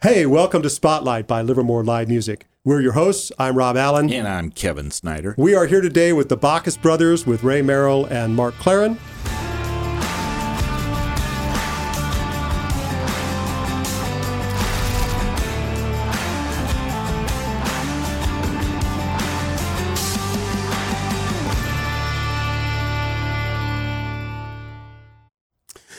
Hey, welcome to Spotlight by Livermore Live Music. We're your hosts. I'm Rob Allen. And I'm Kevin Snyder. We are here today with the Bacchus Brothers with Ray Merrill and Mark Claren.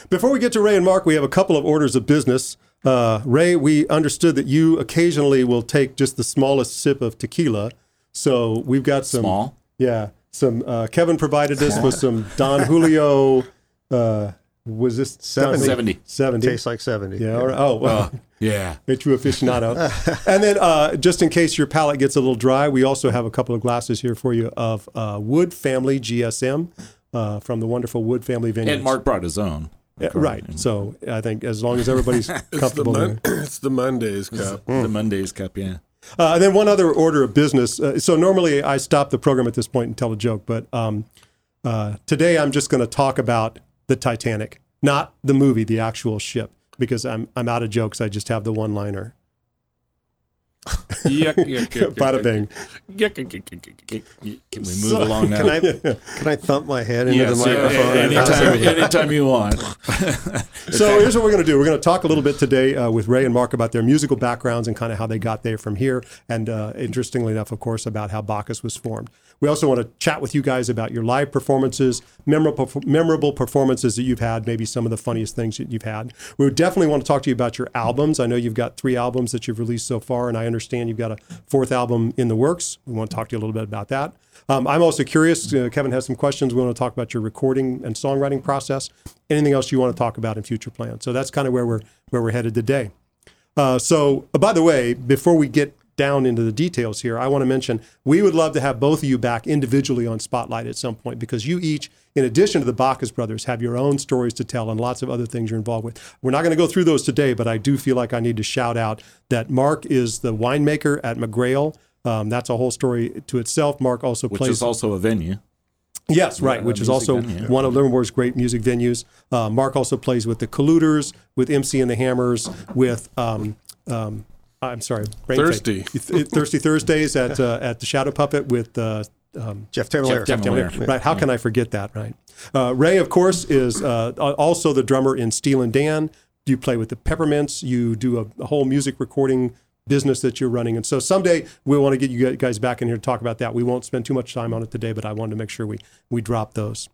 Before we get to Ray and Mark, we have a couple of orders of business. Uh, Ray, we understood that you occasionally will take just the smallest sip of tequila. So we've got some. Small? Yeah. Some. Uh, Kevin provided us with some Don Julio. Uh, was this 70. 70. 70. Tastes like 70. Yeah. all right. Oh, well. Yeah. A true aficionado. and then, uh, just in case your palate gets a little dry, we also have a couple of glasses here for you of uh, Wood Family GSM uh, from the wonderful Wood Family Vineyards. And Mark brought his own. Yeah, right. So I think as long as everybody's It's the, comfortable. Mon- it's the Mondays cup. The Monday's Cup, yeah. Uh, and then one other order of business. Uh, so normally I stop the program at this point and tell a joke, but um, uh, today I'm just going to talk about the Titanic, not the movie, the actual ship, because I'm I'm out of jokes. I just have the one liner. Yuck, yuck, yuck, Bada bing. Can we move So- along now? Can I can I thump my head into Yes, the yeah, microphone? anytime, anytime you want. So here's what we're going to do. We're going to talk a little bit today uh, with Ray and Mark about their musical backgrounds and kind of how they got there from here. And uh, interestingly enough, of course, about how Bacchus was formed. We also want to chat with you guys about your live performances, memorable, memorable performances that you've had, maybe some of the funniest things that you've had. We would definitely want to talk to you about your albums. I know you've got three albums that you've released so far, and I understand you've got a fourth album in the works. We want to talk to you a little bit about that. Um, I'm also curious. Uh, Kevin has some questions. We want to talk about your recording and songwriting process. Anything else you want to talk about in future plans? So that's kind of where we're where we're headed today. Uh, so, uh, by the way, before we get down into the details here, I want to mention we would love to have both of you back individually on Spotlight at some point because you each, in addition to the Bacchus brothers, have your own stories to tell and lots of other things you're involved with. We're not going to go through those today, but I do feel like I need to shout out that Mark is the winemaker at McGrail. Um, that's a whole story to itself. Mark also Which plays Which is also a venue. Yes, right, a which is also venue. one of Livermore's great music venues. Uh, Mark also plays with the Colluders, with MC and the Hammers, with um, um, I'm sorry, brain fade. Thirsty. Th- Thirsty Thursdays at uh, at the Shadow Puppet with uh, um, Jeff Taylor. Jeff Taylor. Right? How can I forget that? Right. Uh, Ray, of course, is uh, also the drummer in Steely Dan. You play with the Peppermints. You do a, a whole music recording business that you're running. And so someday we want to get you guys back in here to talk about that. We won't spend too much time on it today, but I wanted to make sure we we drop those.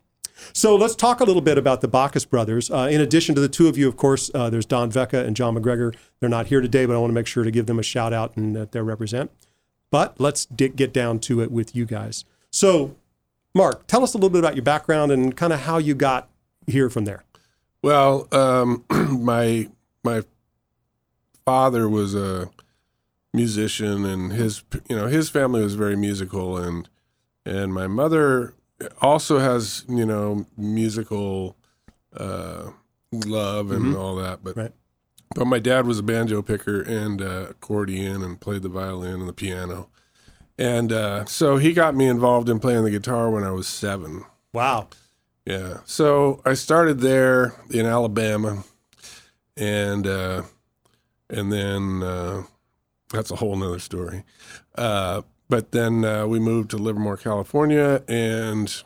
So let's talk a little bit about the Bacchus brothers. Uh, in addition to the two of you, of course, uh, there's Don Vecca and John McGregor. They're not here today, but I want to make sure to give them a shout out and that they represent. But let's get down to it with you guys. So, Mark, tell us a little bit about your background and kind of how you got here from there. Well, um, my my father was a musician, and his you know his family was very musical, and and my mother also has you know musical uh, love and all that, but Right. but my dad was a banjo picker and uh, accordion and played the violin and the piano, and uh, so he got me involved in playing the guitar when I was seven. Wow. Yeah. So I started there in Alabama, and uh, and then uh, that's a whole nother story. But then uh, we moved to Livermore, California, and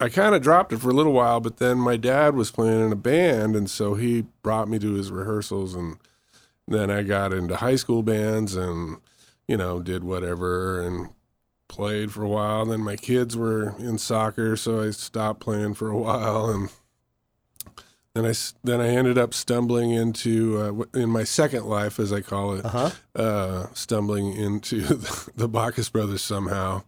I kind of dropped it for a little while. But then my dad was playing in a band, and so he brought me to his rehearsals, and then I got into high school bands, and you know did whatever, and played for a while. Then my kids were in soccer, so I stopped playing for a while, and then I s- then I ended up stumbling into uh, in my second life, as I call it, Uh-huh. uh, stumbling into the, the Bacchus brothers somehow,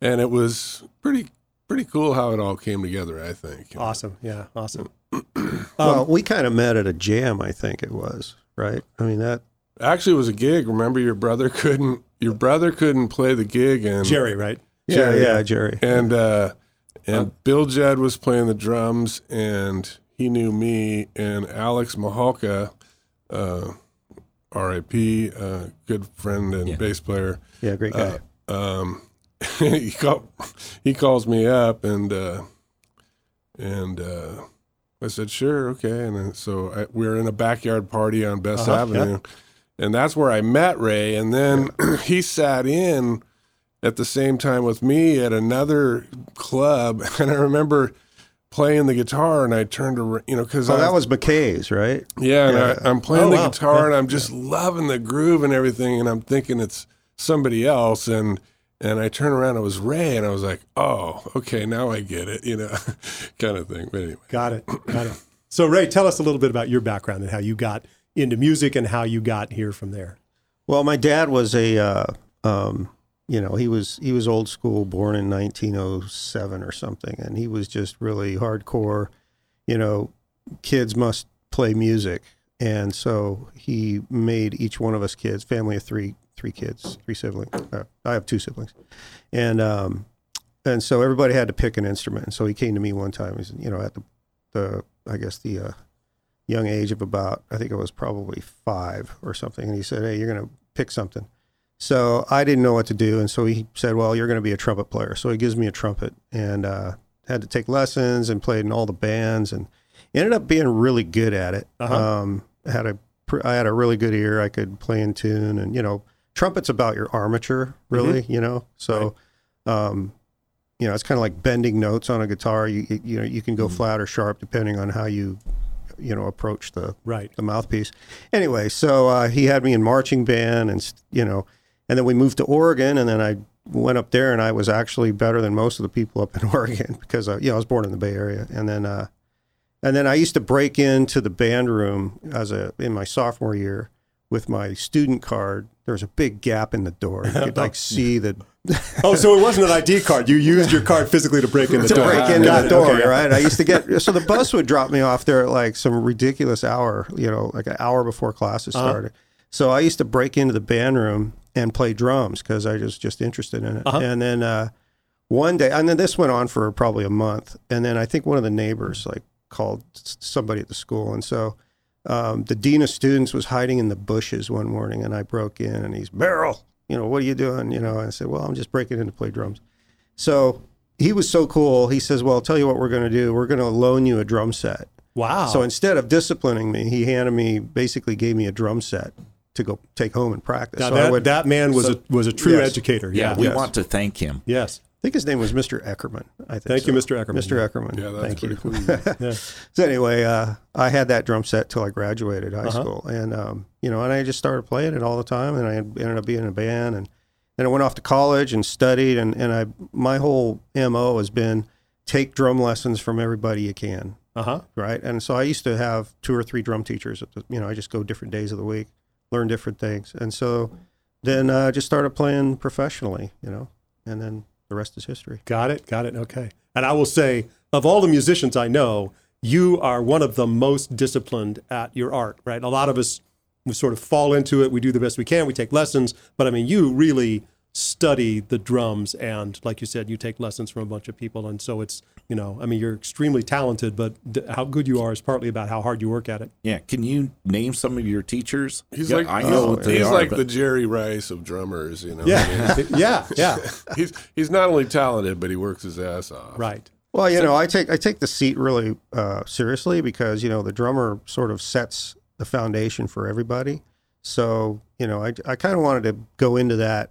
and it was pretty pretty cool how it all came together. I think. Awesome. Yeah. Awesome. well, we kind of met at a jam, I think it was, right? I mean that. Actually, it was a gig. Remember, your brother couldn't your brother couldn't play the gig, and Jerry, right? Yeah, Jerry, yeah, Jerry. and uh, and Bill Judd was playing the drums, and he knew me and Alex Mahalka, uh, R.I.P. Uh, good friend and Yeah. bass player. Yeah, great guy. Uh, um, he call, he calls me up and uh, and uh, I said sure okay, and then, so I, we were in a backyard party on Best Uh-huh, Avenue. and that's where I met Ray. And then he sat in at the same time with me at another club, and I remember playing the guitar, and I turned around, you know, because Oh, that was McKay's, right? yeah, and Yeah. I, I'm playing Oh, the wow. guitar Yeah. and I'm just loving the groove and everything, and I'm thinking it's somebody else, and and I turn around, it was Ray, and I was like, oh, okay, now I get it, you know, kind of thing. But anyway, Got it. Got it. So, Ray, tell us a little bit about your background and how you got into music and how you got here from there. Well, my dad was a, uh, um, you know, he was he was old school, born in 1907 or something, and he was just really hardcore. You know, kids must play music, and so he made each one of us kids, family of three, three kids, three siblings. Uh, I have two siblings, and um, and so everybody had to pick an instrument. And so he came to me one time. He's, you know, at the the I guess the uh, young age of about I think I was probably five or something, and he said, "Hey, you're to pick something." So I didn't know what to do, and so he said, "Well, you're going to be a trumpet player." So he gives me a trumpet, and uh, had to take lessons and played in all the bands, and ended up being really good at it. Uh-huh. Um, had a I had a really good ear. I could play in tune, and you know, trumpet's about your armature, really. You know, so. Um, you know, it's kind of like bending notes on a guitar. You you- know you can go flat or sharp depending on how you you know approach the Right. the mouthpiece. Anyway, so uh, he had me in marching band, and you know, and then we moved to Oregon, and then I went up there, and I was actually better than most of the people up in Oregon because uh, you know I was born in the Bay Area, and then uh, and then I used to break into the band room as a in my sophomore year with my student card. There was a big gap in the door. You could like see the Oh, so it wasn't an ID card. You used your card physically to break in the to door. break into the door, Okay. right? I used to get so the bus would drop me off there at like some ridiculous hour, you know, like an hour before classes Uh-huh. started. So I used to break into the band room and play drums because I was just interested in it. Uh-huh. And then uh, one day, and then this went on for probably a month. And then I think one of the neighbors like called somebody at the school, and so. Um, the dean of students was hiding in the bushes one morning, and I broke in, and he's Beryl. You know, what are you doing? You know, and I said, well, I'm just breaking in to play drums. So he was so cool. He says, "Well, I'll tell you what we're going to do. We're going to loan you a drum set." Wow. So instead of disciplining me, he handed me basically gave me a drum set to go take home and practice. now so that, would, that man was a was a true Yes. educator. Yeah, Yeah. we Yes. want to thank him. Yes. I think his name was Mr. Eckerman. I think. Thank you. Mr. Eckerman. Mr. Eckerman. yeah, that's Thank pretty you. cool. Yeah. So anyway, uh, I had that drum set till I graduated high Uh-huh. school, and um, you know, and I just started playing it all the time, and I ended up being in a band, and then I went off to college and studied, and and I my whole mo has been take drum lessons from everybody you can, Uh huh. right? And so I used to have two or three drum teachers. At the, you know, I just go different days of the week, learn different things, and so then uh, I just started playing professionally, you know, and then the rest is history. Got it. Got it. Okay. And I will say, of all the musicians I know, you are one of the most disciplined at your art, right? A lot of us, we sort of fall into it. We do the best we can. We take lessons. But I mean, you really study the drums. And like you said, you take lessons from a bunch of people. And so it's, you know, I mean, you're extremely talented, but th- how good you are is partly about how hard you work at it. Yeah, can you name some of your teachers? He's Yeah, like I know oh, what they he's are, like but- the Jerry Rice of drummers, you know. Yeah. yeah. Yeah. he's he's not only talented, but he works his ass off. Right. Well, you know, I take I take the seat really uh, seriously because you know the drummer sort of sets the foundation for everybody. So you know, I I kind of wanted to go into that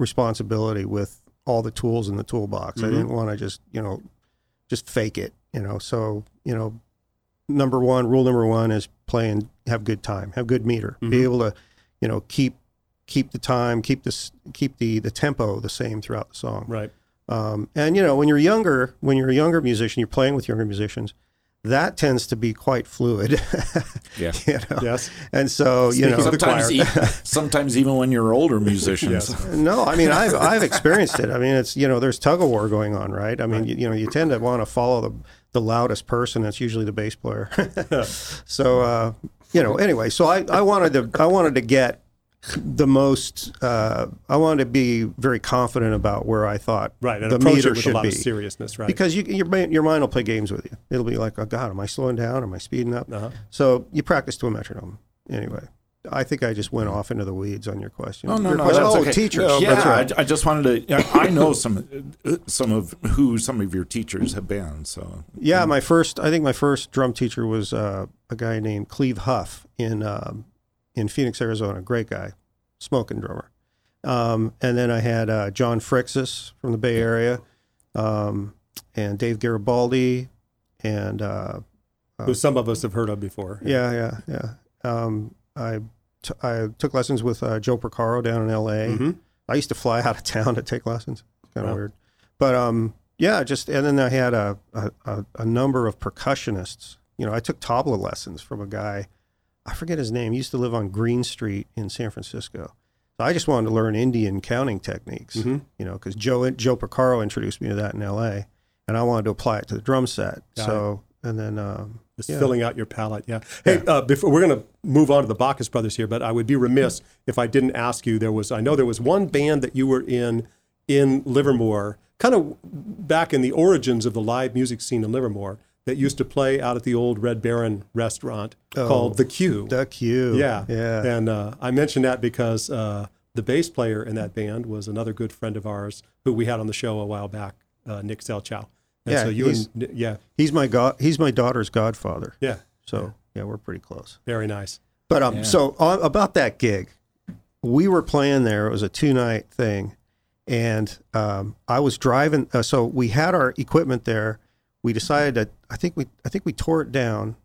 responsibility with all the tools in the toolbox. I Mhm. didn't want to just you know just fake it. You know, so you know, number one rule number one is play and have good time, have good meter, Mhm. be able to you know keep keep the time, keep this keep the the tempo the same throughout the song. Right. Um, and you know, when you're younger, when you're a younger musician, you're playing with younger musicians. That tends to be quite fluid. Yeah. you know? Yes. And so, you know, of the choir. Sometimes, e- sometimes even when you're older musicians. Yes. no, I mean, I've I've experienced it. I mean, it's you know, there's tug of war going on, right? I mean, you, you know, you tend to want to follow the the loudest person. That's usually the bass player. so, uh, you know, anyway, so I, I wanted to I wanted to get the most. Uh, I wanted to be very confident about where I thought Right. And the approach meter it with a should lot be. of seriousness. Right. because you, your your mind will play games with you. It'll be like, oh God, am I slowing down? Am I speeding up? uh-huh. So you practice to a metronome. Anyway, I think I just went off into the weeds on your question. Oh no, Your no, question- that's oh, okay. teachers. No, yeah, That's right. I, I just wanted to. I know some, uh, some of who some of your teachers have been. So Yeah, my first, I think my first drum teacher was uh, a guy named Cleve Huff in um, in Phoenix, Arizona. Great guy, smoking drummer. Um, and then I had uh, John Frixis from the Bay Area, um, and Dave Garibaldi, and uh, Who some of us have heard of before. yeah, yeah, yeah. Um, I t- I took lessons with uh, Joe Porcaro down in L.A. Mhm. I used to fly out of town to take lessons. Kind of Wow. weird, but um, yeah, just and then I had a a a number of percussionists. You know, I took tabla lessons from a guy. I forget his name. He used to live on Green Street in San Francisco. So I just wanted to learn Indian counting techniques. Mhm. You know, because Joe Joe Porcaro introduced me to that in L.A. and I wanted to apply it to the drum set. Got so and then um, Just Yeah. filling out your palette. Yeah. Hey, Uh, before we're going to move on to the Bacchus brothers here, but I would be remiss if I didn't ask you. There was, I know there was one band that you were in in Livermore, kind of back in the origins of the live music scene in Livermore, that used to play out at the old Red Baron restaurant Oh. called The Q. the Q. Yeah. yeah. And uh, I mentioned that because uh, the bass player in that band was another good friend of ours who we had on the show a while back, uh, Nick Selchow. And Yeah, so you he's- and yeah, He's my god. He's my daughter's godfather. yeah, So yeah, we're pretty close. very nice. But um, Yeah. so on, about that gig, we were playing there. It was a two night thing, and um, I was driving. Uh, so we had our equipment there. We decided that I think we I think we tore it down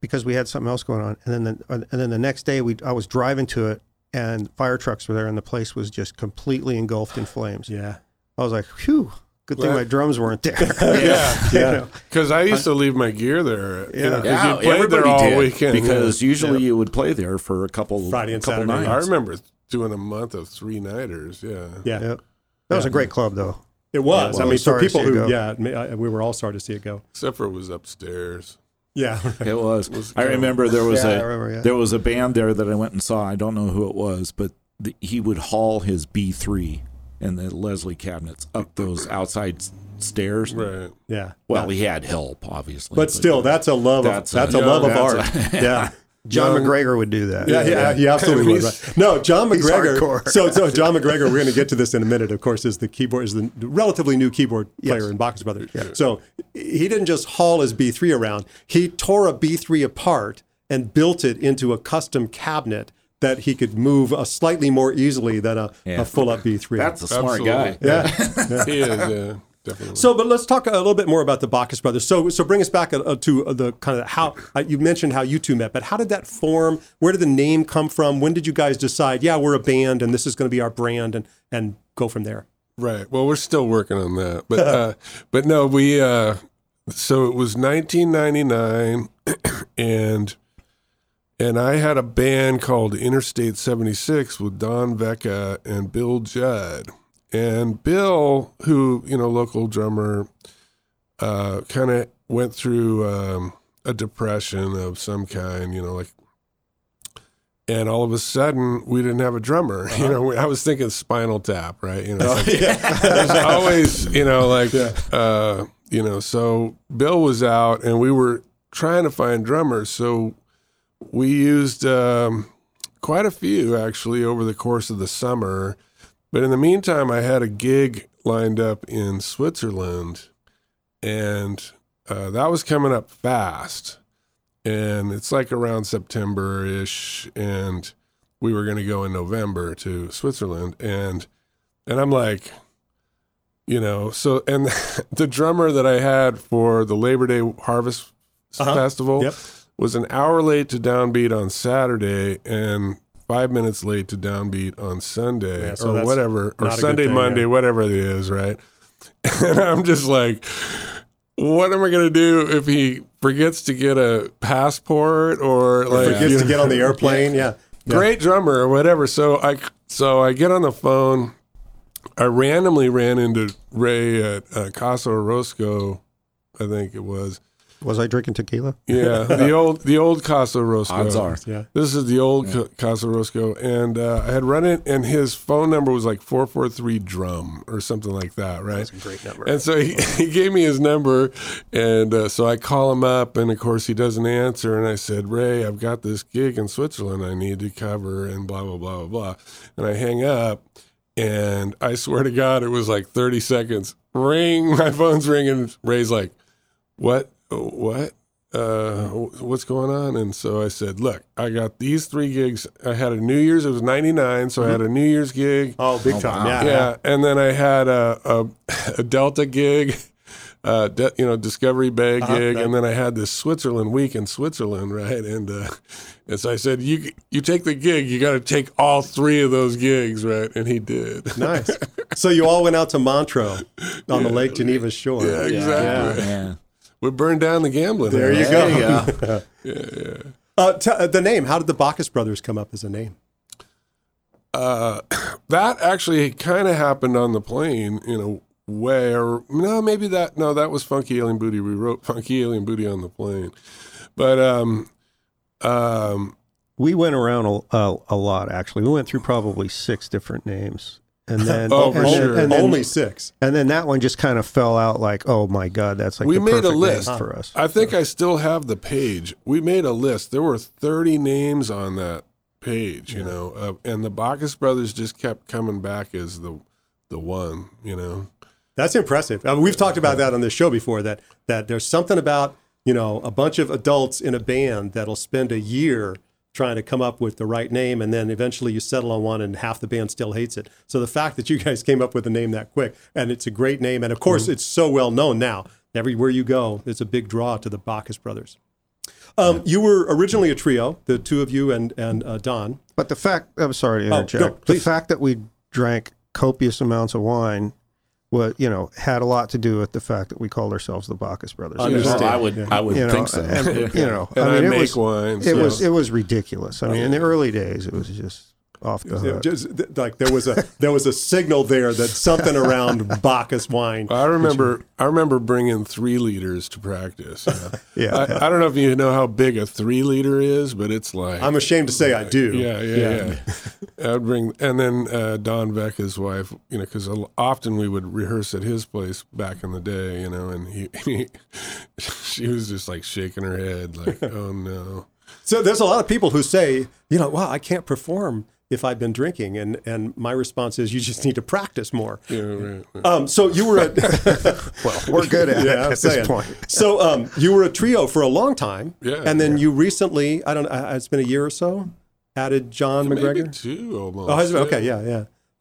because we had something else going on. And then the, uh, and then the next day we I was driving to it, and fire trucks were there, and the place was just completely engulfed in flames. Yeah. I was like, "Phew, good thing Right. my drums weren't there." Yeah. You Yeah. Because I used to leave my gear there. You Yeah. Yeah, played everybody there all did weekend. because yeah. usually you would play there for a couple Friday and couple Saturday nights. I remember doing a month of three nighters. Yeah. Yeah. Yep. That was a great club, though. It was. Yeah, I mean, for people who, yeah, I- we were all sorry to see it go. Except for it was upstairs. Yeah. It was. Was I remember there was Yeah, I a remember, yeah. there was a band there that I went and saw. I don't know who it was, but the, he would haul his B three and the Leslie cabinets up those outside stairs. Right. Yeah. Well, he had help, obviously, but still, that's a love That's of that's a- a, love of that's art. yeah. John Young- McGregor would do that. Yeah, yeah, he absolutely would. Right. No, John McGregor. hardcore. So, so John McGregor. We're going to get to this in a minute. Of course, is the keyboard is the relatively new keyboard player Yes. in Bacchus Brothers. So he didn't just haul his B three around. He tore a B three apart and built it into a custom cabinet that he could move uh, slightly more easily than a, Yeah. a full up B three. that's a smart Absolutely. guy. yeah. He is, yeah. Definitely. So, but let's talk a little bit more about the Bacchus brothers. So, so bring us back uh, to the kind of how uh, you mentioned how you two met, but how did that form? Where did the name come from? When did you guys decide? Yeah, we're a band, and this is going to be our brand, and and go from there. Right. Well, we're still working on that, but uh, but no, we. Uh, so it was 1999, and and I had a band called Interstate 76 with Don Vecca and Bill Judd, and Bill, who you know, local drummer, uh, kind of went through um, a depression of some kind, you know, like. And all of a sudden, we didn't have a drummer. You know, I was thinking Spinal Tap, right? You know, it's like- there's always, you know, like, uh, you know, so Bill was out and we were trying to find drummers. So we used um, quite a few actually over the course of the summer. But in the meantime, I had a gig lined up in Switzerland and uh, that was coming up fast. And it's like around September ish. And we were going to go in November to Switzerland. And, and I'm like, you know so and the drummer that i had for the labor day harvest Uh-huh. festival Yep. was an hour late to downbeat on saturday and five minutes late to downbeat on sunday Yeah, so or whatever or not a good sunday thing, monday yeah. whatever it is right and i'm just like what am i going to do if he forgets to get a passport or like Forgets you to get on the airplane. Yeah. Yeah. great drummer or whatever. So I so I get on the phone. I randomly ran into Ray at uh, Casa Orozco, I think it was. Was I drinking tequila? Yeah, the old the old Casa Orozco. Odds are. Yeah. This is the old Ca- Casa Orozco, and uh, I had run it, and his phone number was like four four three drum or something like that, right? That's a great number. And so he, he gave me his number, and uh, so I call him up, and of course he doesn't answer. And I said, Ray, I've got this gig in Switzerland I need to cover, and blah blah blah blah blah. And I hang up, and I swear to God, it was like thirty seconds. Ring, my phone's ringing. Ray's like, "What? What?" uh, what's going on? And so I said, look, I got these three gigs. I had a New Year's, it was 99. So I had a New Year's gig. Oh, big time. Yeah. Yeah. And then I had a, a, a Delta gig, uh, de, you know, Discovery Bay Uh-huh, gig. right. And then I had this Switzerland week in Switzerland, right? And, uh, and so I said, you, you take the gig, you got to take all three of those gigs, right? And he did. Nice. So you all went out to Montreux on the Lake Geneva shore. Yeah, exactly. Yeah. We burned down the gambling. There you house. go. Uh, t- uh, the name, how did the Bacchus brothers come up as a name? Uh, that actually kind of happened on the plane in a way, or no, maybe that no, that was Funky Alien Booty. We wrote Funky Alien Booty on the plane, but um, um, We went around a, a, a lot, actually. We went through probably six different names. And then, Oh, for and then- sure. and then, Only six. and then that one just kind of fell out like, oh my God, that's like We the made a perfect name list. for us. I think I still have the page. We made a list. There were thirty names on that page, you know, uh, and the Bacchus brothers just kept coming back as the the one, you know. That's impressive. I mean, we've talked about that on this show before. That that there's something about you know a bunch of adults in a band that'll spend a year trying to come up with the right name, and then eventually you settle on one, and half the band still hates it. So the fact that you guys came up with a name that quick, and it's a great name, and of course it's so well known now. Everywhere you go, it's a big draw to the Bacchus brothers. Um, You were originally a trio, the two of you and and uh, Don. But the fact, I'm sorry to Oh, interject. no, the fact that we drank copious amounts of wine, what you know, had a lot to do with the fact that we called ourselves the Bacchus brothers. Understand. Well, I would, Yeah. I would You know, think so. and, you know, And I, I mean, it make was, wine. it so- was, it was ridiculous. I mean, in the early days, it was just off the It hook. just, like there was a there was a signal there that something around Bacchus wine. I remember. I remember bringing three liters to practice. you know. Yeah. I, I don't know if you know how big a three liter is, but it's like I'm ashamed to say I do. yeah, yeah, yeah. I'd bring, and then uh, Don Beck, his wife, you know, because often we would rehearse at his place back in the day, you know, and he, he she was just like shaking her head, like, oh no. So there's a lot of people who say, you know, wow, I can't perform if I've been drinking, and and my response is, you just need to practice more. Yeah, right, right. Um, so you were a well, we're good at it at I'm this point. So um, you were a trio for a long time, Yeah, and then you recently, I don't know, uh, it's been a year or so, added John Maybe McGregor. two almost. Oh, has been? okay, yeah,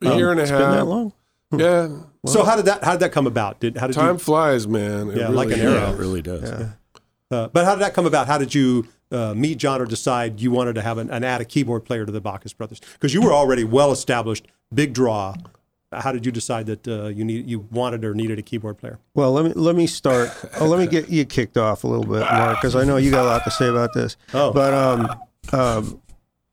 yeah. A year and a It's half. been that long. Yeah. so how did that how did that come about? Did how did Time you? flies, man. It Yeah, like an arrow. Yeah, does. it really does. Uh, but how did that come about? How did you uh, meet John or decide you wanted to have an, an add a keyboard player to the Bacchus brothers? Because you were already well established, big draw. How did you decide that uh, you need you wanted or needed a keyboard player? Well, let me let me start. Oh, let me get you kicked off a little bit, Mark, because I know you got a lot to say about this. Oh. but um, um,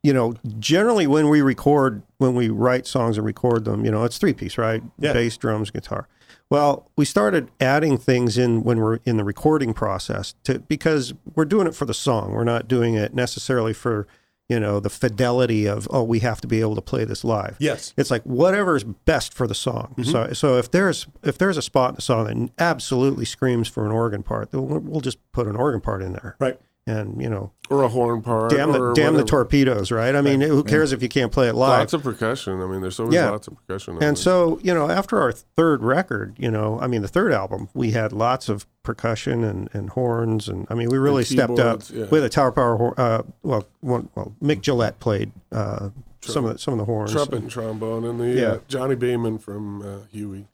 you know, generally when we record, when we write songs and record them, you know, it's three piece, right? Yeah. Bass, drums, guitar. Well, we started adding things in when we're in the recording process to because we're doing it for the song. We're not doing it necessarily for you know the fidelity of oh we have to be able to play this live. Yes. It's like whatever's best for the song. Mm-hmm. So so if there's if there's a spot in the song that absolutely screams for an organ part, then we'll, we'll just put an organ part in there. Right. And you know, Or a horn part. damn the damn the torpedoes, right? I mean, who cares if you can't play it live? Lots of percussion. I mean, there's always Yeah. lots of percussion. on And so, you know, after our third record, you know, I mean, the third album, we had lots of percussion and, and horns. And I mean, we really stepped up yeah. with a Tower Power. Uh, well, one, well, Mick Gillette played uh, some of the, some of the horns. trumpet and trombone, and the Yeah. uh, Johnnie Bamont from uh, Huey.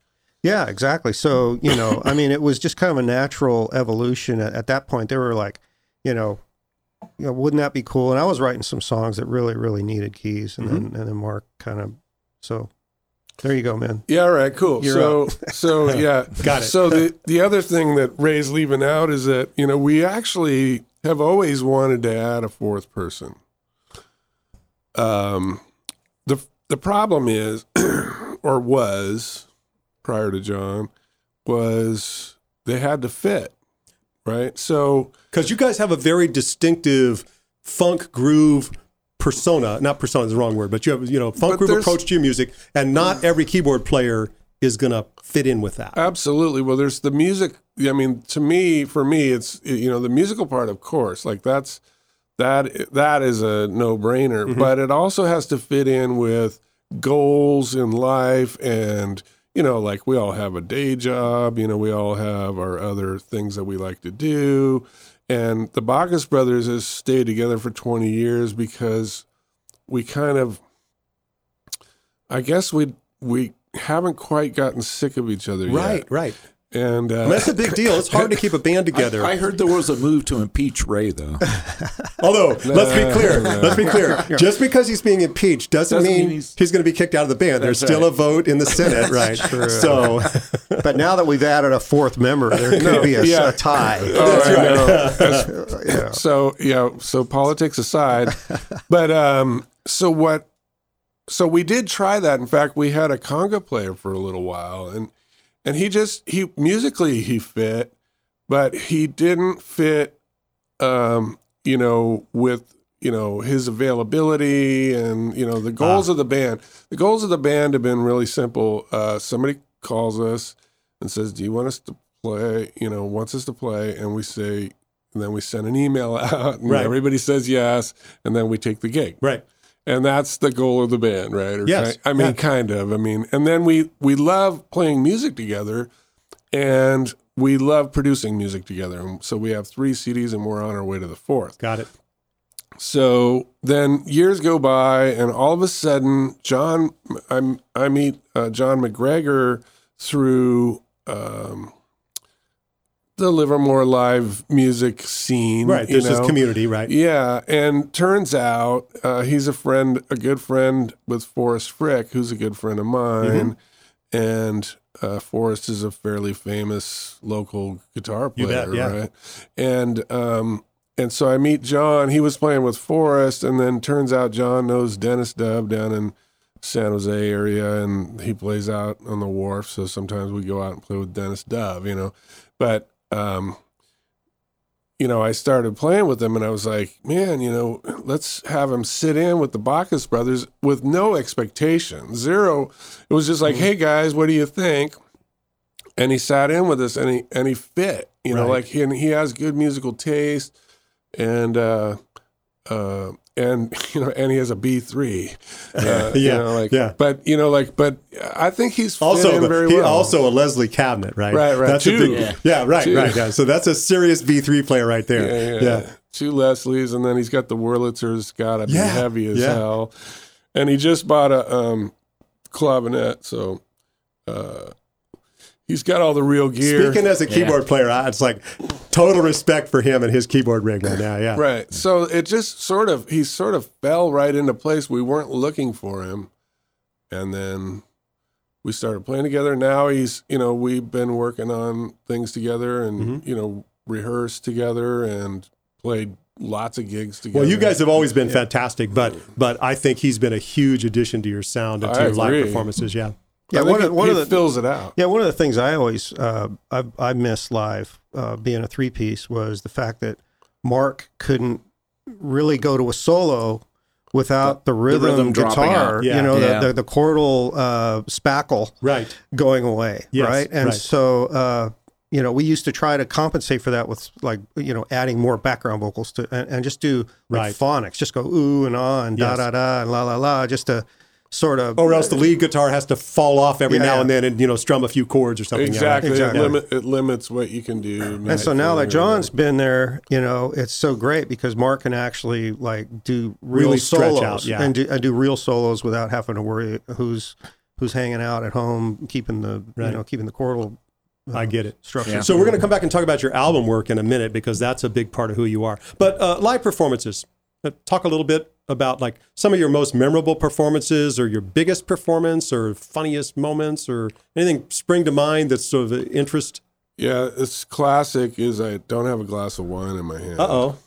Yeah, exactly. So, you know, I mean, it was just kind of a natural evolution. At, at that point, they were like, you know, you know, wouldn't that be cool? And I was writing some songs that really, really needed keys. And then, and then Mark kind of, so there you go, man. Yeah, all right, cool. You're so, so yeah, Got it. So the the other thing that Ray's leaving out is that you know we actually have always wanted to add a fourth person. Um, the the problem is, or was, prior to John, was they had to fit, right? So Because you guys have a very distinctive funk groove persona. Not persona is the wrong word, but you have you know funk groove approach to your music, and not every keyboard player is going to fit in with that. Absolutely. Well, there's the music. I mean, to me, for me, it's you know the musical part, of course. Like that's that that is a no brainer. Mm-hmm. But it also has to fit in with goals in life, and you know, like we all have a day job. You know, we all have our other things that we like to do, and the Bacchus brothers has stayed together for 20 years because we kind of, I guess we we haven't quite gotten sick of each other yet. Right, right. And uh, And that's a big deal. It's hard to keep a band together. I heard there was a move to impeach Ray, though. Although, let's be clear. no. Let's be clear. Just because he's being impeached doesn't, Doesn't mean, mean he's, he's- going to be kicked out of the band. There's still right. a vote in the Senate, right? So, But now that we've added a fourth member, there could be a, yeah. a tie. Oh, I know. That's- Yeah. So yeah, so politics aside, but um, so what? So we did try that. In fact, we had a conga player for a little while, and and he just he musically he fit, but he didn't fit, um, you know, with you know his availability and you know the goals of the band. The goals of the band have been really simple. Uh, somebody calls us and says, "Do you want us to play?" You know, wants us to play, and we say, and then we send an email out, and Right. everybody says yes, and then we take the gig right. And that's the goal of the band, right? Or Yes, ki- I mean, yeah. kind of. I mean, and then we we love playing music together, and we love producing music together. And so we have three CDs, and we're on our way to the fourth. Got it. So then years go by, and all of a sudden, John, I'm, I meet uh, John McGregor through. Um, the Livermore live music scene, Right. you There's this know? community, right? Yeah, and turns out uh, he's a friend, a good friend with Forrest Frick, who's a good friend of mine, Mm-hmm. and uh, Forrest is a fairly famous local guitar You player, bet, yeah. right? And um, and so I meet John. He was playing with Forrest, and then turns out John knows Dennis Dub down in San Jose area, and he plays out on the wharf. So sometimes we go out and play with Dennis Dove, you know, but. Um, you know, I started playing with him and I was like, man, you know, let's have him sit in with the Bacchus brothers with no expectation, zero. It was just like, Mm-hmm. hey guys, what do you think? And he sat in with us and he and he fit, you know, like he and he has good musical taste and uh uh and you know and he has a B three, uh, you Yeah, know, like, yeah. But you know, like, but I think he's Also, the- he well. also a Leslie cabinet, right? Right, right. That's Two. a big, Yeah. yeah. right, Two. right. Yeah. So that's a serious B three player right there. Yeah, yeah. Two Leslies, and then he's got the Wurlitzer's got to be heavy as yeah. hell. And he just bought a um, clavinet, so uh, he's got all the real gear. Speaking as a keyboard player, I, it's like total respect for him and his keyboard rig right now. Yeah. right. So it just sort of he sort of fell right into place. We weren't looking for him, and then we started playing together. Now he's you know we've been working on things together, and Mm-hmm. you know rehearsed together and played lots of gigs together. Well, you guys have always been fantastic, but but I think he's been a huge addition to your sound and to I your live performances. Yeah. Yeah, I think one he, of, one he of the fills it out. Yeah, one of the things I always uh, I, I miss live uh, being a three piece was the fact that Mark couldn't really go to a solo without the rhythm, rhythm guitar, out. you know, Yeah. the, the, the chordal uh, spackle Right. going away, Yes, right? And right. so, uh, you know, we used to try to compensate for that with like, you know, adding more background vocals to and, and just do like Right. phonics, just go ooh and ah and Yes. da da da and la la la, just to sort of Or else the lead guitar has to fall off every Yeah, now yeah. and then and you know strum a few chords or something. yeah, right. Exactly. Exactly. It, limit, it limits what you can do. And so now that John's been there, you know, it's so great because Mark can actually like do real Really solos out, yeah. and, do, and do real solos without having to worry who's who's hanging out at home, keeping the Right. you know keeping the chordal. uh, I get it. Structure. Yeah. So we're going to come back and talk about your album work in a minute because that's a big part of who you are. But uh, live performances, uh, talk a little bit about like some of your most memorable performances or your biggest performance or funniest moments or anything spring to mind that's sort of of interest. Yeah, it's classic. Is I don't have a glass of wine in my hand. Uh oh.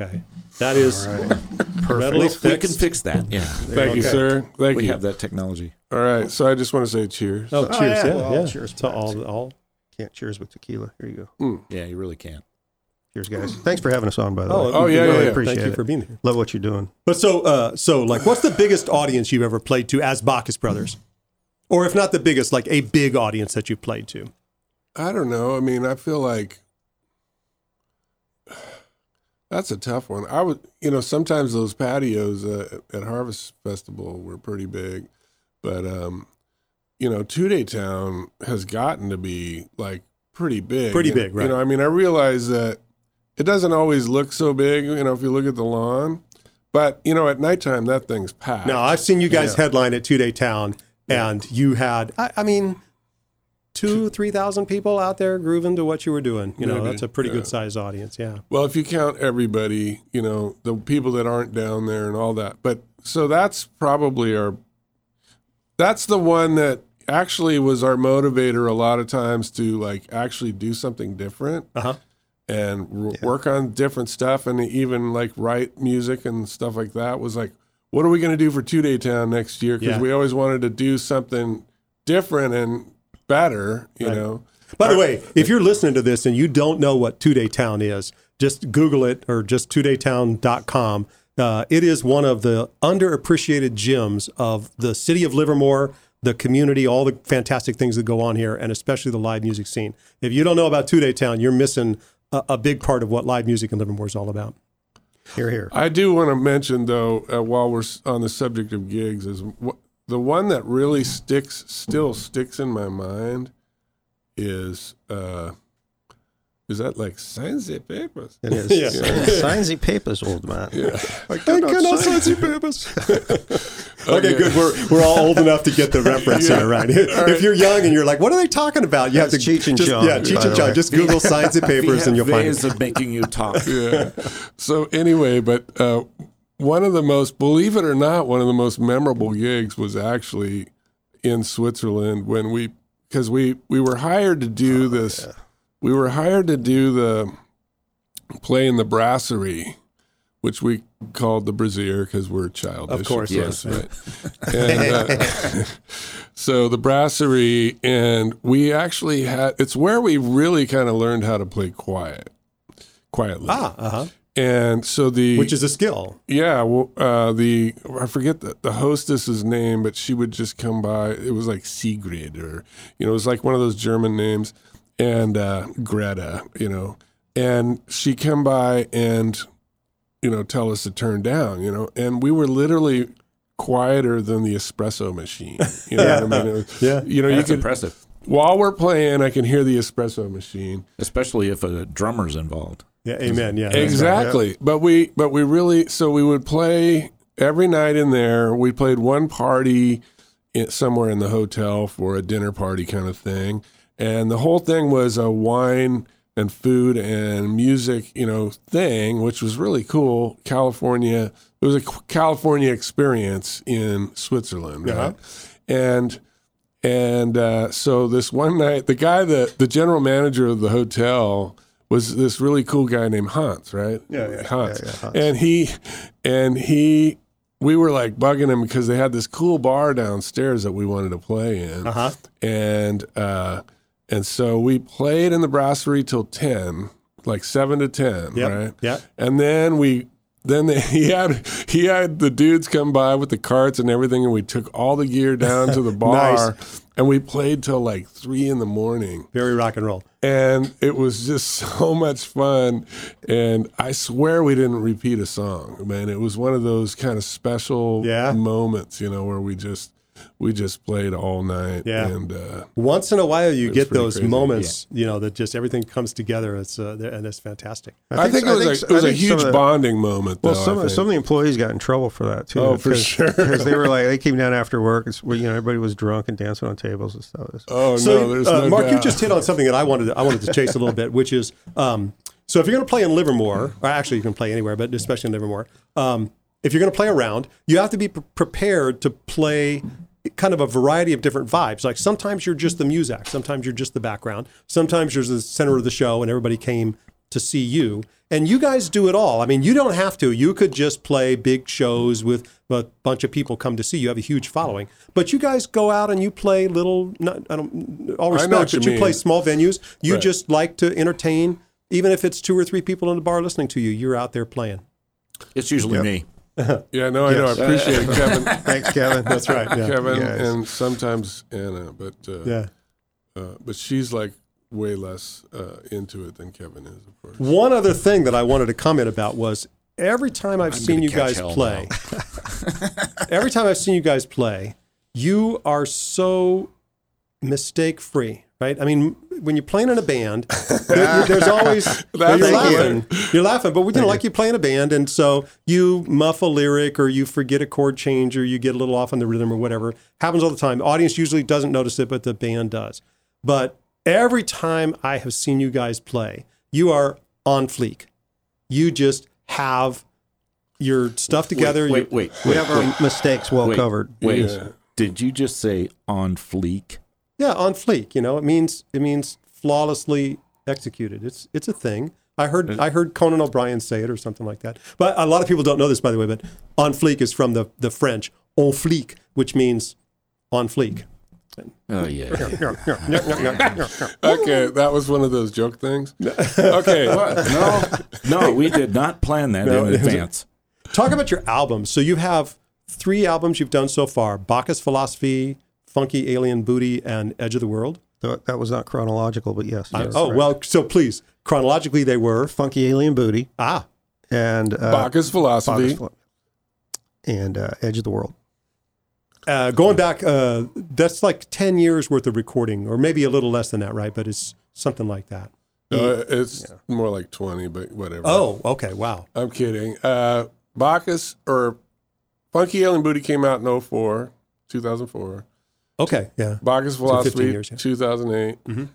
Okay. That is readily We can fix that. Yeah. Thank you, sir. Thank you. We you. have that technology. All right. So I just want to say cheers. Oh, Oh, cheers. yeah. Yeah, Well, yeah. cheers To to all, all. Can't cheers with tequila. Here you go. Yeah, you really can't. Cheers, guys. Thanks for having us on. By the way, Oh, yeah, really yeah, yeah. appreciate Thank you it. for being here. Love what you're doing. But so, uh, so like, what's the biggest audience you've ever played to as Bacchus Brothers? Or if not the biggest, like a big audience that you've played to? I don't know. I mean, I feel like that's a tough one. I would, you know, sometimes those patios uh, at Harvest Festival were pretty big, but um, you know, Two Day Town has gotten to be like pretty big. Pretty And, big, right. You know, I mean, I realize that it doesn't always look so big. You know, if you look at the lawn, but you know, at nighttime that thing's packed. Now I've seen you guys headline at Two Day Town, and you had, I, I mean, two, three thousand people out there grooving to what you were doing. You know, Maybe, that's a pretty yeah. good sized audience. Yeah. Well, if you count everybody, you know, the people that aren't down there and all that. But so that's probably our that's the one that actually was our motivator a lot of times to like actually do something different Uh huh. And w- work on different stuff and even like write music and stuff like that was like what are we going to do for two day town next year because Yeah. we always wanted to do something different and better you Right. know By the way, if you're listening to this and you don't know what Two Day Town is, just Google it or just twodaytown.com. Uh, it is one of the underappreciated gems of the city of Livermore, the community, all the fantastic things that go on here, and especially the live music scene. If you don't know about Two Day Town, you're missing a, a big part of what live music in Livermore is all about. Here, here. I do want to mention though, uh, while we're on the subject of gigs, is the one that really sticks, still sticks in my mind, is uh, is that like signs the papers? It is. Yeah. Signs the papers, old man. Yeah. I cannot sign Okay, good. We're, we're all old enough to get the reference Yeah. here, right? If you're young and you're like, what are they talking about? You have to That's Cheech and just, Chong, Yeah, Cheech and the Chong. way. Just Google signs and papers and you'll find ways it. of making you talk. yeah. So anyway, but uh, one of the most, believe it or not, one of the most memorable gigs was actually in Switzerland when we, because we we were hired to do this, we were hired to do the play in the brasserie, which we called the brazier because we're childish. Of course, yes. right. And, uh, so the brasserie, and we actually had. It's where we really kind of learned how to play quiet, quietly. Ah, uh-huh. And so the Which is a skill. yeah, well, uh, the I forget the, the hostess's name, but she would just come by. It was like Sigrid, or you know, it was like one of those German names, and uh, Greta, you know, and she come by and you know tell us to turn down, you know, and we were literally quieter than the espresso machine. You know what I mean? Was- Yeah. You know, you That's could impressive, while we're playing, I can hear the espresso machine. especially if a drummer's involved. Yeah, amen. Yeah. that's right. Exactly. But we but we really so we would play every night in there. We played one party in, somewhere in the hotel for a dinner party kind of thing. And the whole thing was a wine and food and music, you know, thing, which was really cool. California, it was a California experience in Switzerland, right? Uh-huh. And and uh, so this one night, the guy that the general manager of the hotel was this really cool guy named Hans, right? Yeah, yeah, Hans. yeah, yeah, Hans. And he, and he, we were like bugging him because they had this cool bar downstairs that we wanted to play in, Uh-huh. and uh, and so we played in the brasserie till ten, like seven to ten, Yep. right? Yeah. And then we then they, he had he had the dudes come by with the carts and everything, and we took all the gear down to the bar, and we played till like three in the morning, Very rock and roll. and it was just so much fun. And I swear we didn't repeat a song, man. It was one of those kind of special Yeah. moments, you know, where we just we just played all night, Yeah. and uh, Once in a while, you get those crazy. moments, you know, that just everything comes together. It's uh, and it's fantastic. I think, it was a, it was I a think some huge the- bonding moment. Well, though, I some of, some of the employees got in trouble for that too. Oh, for sure. Because they were like they came down after work. It's, you know, everybody was drunk and dancing on tables and stuff. Oh So, no, there's uh, no Mark, you just hit on something that I wanted to, I wanted to chase a little bit, which is um, so if you're going to play in Livermore, or actually you can play anywhere, but especially in Livermore, um, if you're going to play around, you have to be pre- prepared to play kind of a variety of different vibes. Like sometimes you're just the muzak, sometimes you're just the background, sometimes you're the center of the show, and everybody came to see you. And you guys do it all. I mean, you don't have to. You could just play big shows with a bunch of people come to see you. You have a huge following, but you guys go out and you play little. Not, I don't all respect, what you but you play small venues. You Right. just like to entertain, even if it's two or three people in the bar listening to you. You're out there playing. It's usually Yep. me. Yeah, no, I know. I appreciate it, Kevin. Thanks, Kevin. That's right. Yeah. Kevin, Yes. and sometimes Anna, but uh, yeah. uh, but she's like way less uh, into it than Kevin is, of course. One other thing that I wanted to comment about was every time I've seen gonna you guys play, every time I've seen you guys play, you are so mistake free. Right? I mean, when you're playing in a band, there- there's always That's you're Thank you. laughing, you're laughing, but you know, like you play in a band, and so you muff a lyric or you forget a chord change or you get a little off on the rhythm or whatever. Happens all the time. The audience usually doesn't notice it, but the band does. But every time I have seen you guys play, you are on fleek. You just have your stuff together. Wait, you- wait, We wait, have our mistakes well wait, covered. Wait, Yeah. did you just say on fleek? Yeah, on fleek. You know, it means it means flawlessly executed. It's it's a thing. I heard I heard Conan O'Brien say it or something like that. But a lot of people don't know this, by the way. But on fleek is from the the French on fleek, which means on fleek. Oh yeah. Okay, that was one of those joke things. Okay, no, no, we did not plan that No, in it was- advance. Talk about your albums. So you have three albums you've done so far: Bacchus Philosophy, Funky Alien Booty, and Edge of the World. That that was not chronological, but yes. yes. oh well, so please chronologically they were Funky Alien Booty ah and uh, Bacchus philosophy. Bacchus and uh, Edge of the World. Uh, going back, uh, that's like 10 years worth of recording, or maybe a little less than that, right? But it's something like that. Uh, it's more like twenty, but whatever. Oh, okay. Wow. I'm kidding. Uh, Bacchus or Funky Alien Booty came out in 04, 2004. Okay. Yeah. Bacchus 15 Philosophy, years, yeah. 2008. Mhm.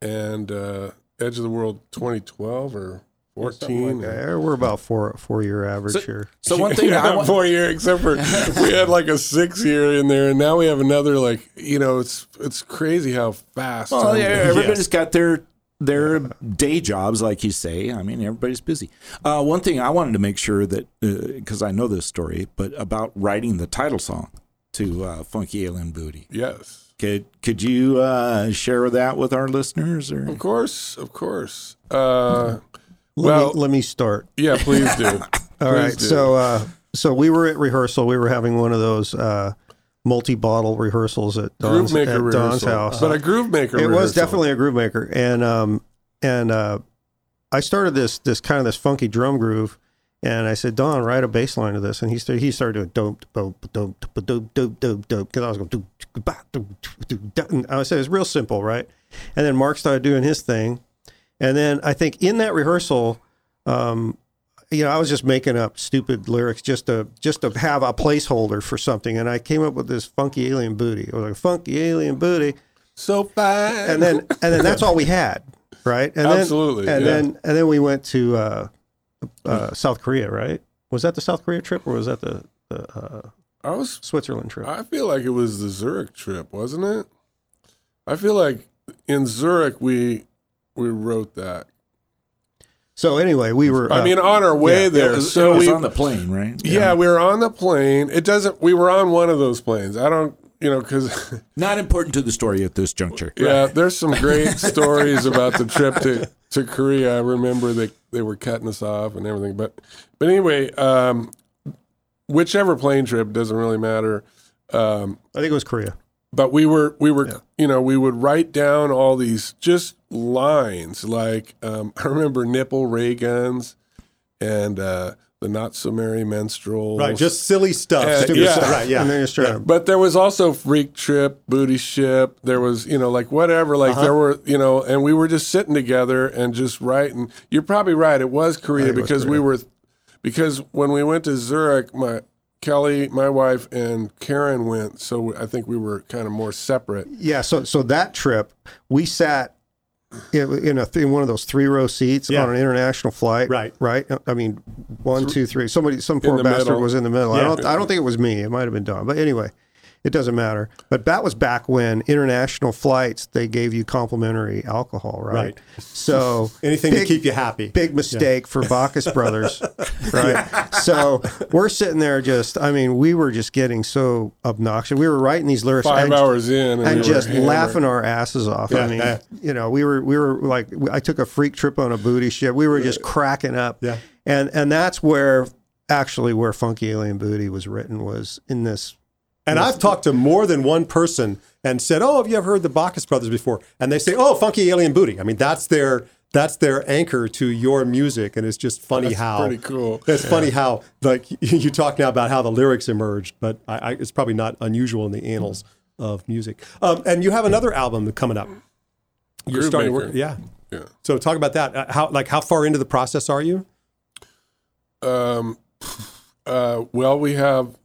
And uh, Edge of the World 2012 or 14. Yeah, we're about four four year average here. So one thing yeah, I want, four year, except for we had like a six year in there, and now we have another. Like you know, it's it's crazy how fast. well, yeah, goes. everybody's got their their day jobs, like you say. I mean, everybody's busy. Uh, one thing I wanted to make sure that because I know this story, but about writing the title song to uh, "Funky Alien Booty." Yes, Could could you uh, share that with our listeners? Or of course, of course. Uh, Let, Well- me, let me start. yeah, please do. All Please right. do. So uh, so we were at rehearsal. We were having one of those uh, multi bottle rehearsals at groove Don's, maker at Don's rehearsal, house. but a groove maker. it was definitely a groove maker and um and uh i started this this kind of this funky drum groove and I said, Don, write a bass line to this. And he started, he started doing dope, dope, dope, dope, dope, dope, dope. Cause I was going, doop, doop, doop, doop. And I said, it's real simple, right? And then Mark started doing his thing. And then I think in that rehearsal, um, you know, I was just making up stupid lyrics just to just to have a placeholder for something, and I came up with this funky alien booty. It was like funky alien booty, so fine. And then and then that's all we had, right? And Absolutely. Then, and yeah. then and then we went to uh, uh, South Korea, right? Was that the South Korea trip or was that the, the uh, I was. Switzerland trip? I feel like it was the Zurich trip, wasn't it? I feel like in Zurich we we wrote that. so anyway, we were. I uh, mean, on our way yeah, there. it was, so it was we on the plane, right? Yeah, we were on the plane. It doesn't. We were on one of those planes. I don't, you know, because Not important to the story at this juncture. yeah, there's some great stories about the trip to to Korea. I remember they they were cutting us off and everything. But but anyway, um, whichever plane trip doesn't really matter. Um, I think it was Korea. but we were we were you know we would write down all these just lines like um, I remember nipple ray guns and uh, the not so merry minstrels. Right. Just silly stuff. Uh, Stupid yeah. stuff. Right. And Yeah. then just trying to But there was also freak trip, booty ship. There was, you know, like whatever. Like Uh-huh. there were, you know, and we were just sitting together and just writing. You're probably right. It was Korea think it was because we were, because when we went to Zurich, my Kelly, my wife, and Karen went. So I think we were kind of more separate. Yeah, so so that trip, we sat in, in a in one of those three row seats Yeah. on an international flight. Right. right. I mean, one, two, three. Somebody, some poor bastard middle. was in the middle. I don't, I don't think it was me. It might have been Don. But anyway, it doesn't matter. But that was back when international flights they gave you complimentary alcohol, right? Right. So Anything big, to keep you happy. big mistake for Bacchus Brothers, right? So we're sitting there just, I mean, we were just getting so obnoxious. We were writing these lyrics Five and, hours in, and, and we just laughing our asses off. Yeah, I mean, yeah. you know, we were we were like, I took a freak trip on a booty ship. We were just cracking up. Yeah. and and that's where actually where Funky Alien Booty was written was in this. And I've talked to more than one person and said, "Oh, have you ever heard the Bacchus Brothers before?" And they say, "Oh, Funky Alien Booty." I mean, that's their that's their anchor to your music, and it's just funny That's how pretty cool. It's funny how like you talk now about how the lyrics emerged, but I, I, it's probably not unusual in the annals of music. Um, and you have another album coming up. You're Groove starting to work, yeah. Yeah. So talk about that. Uh, how like how far into the process are you? Um, uh, well, we have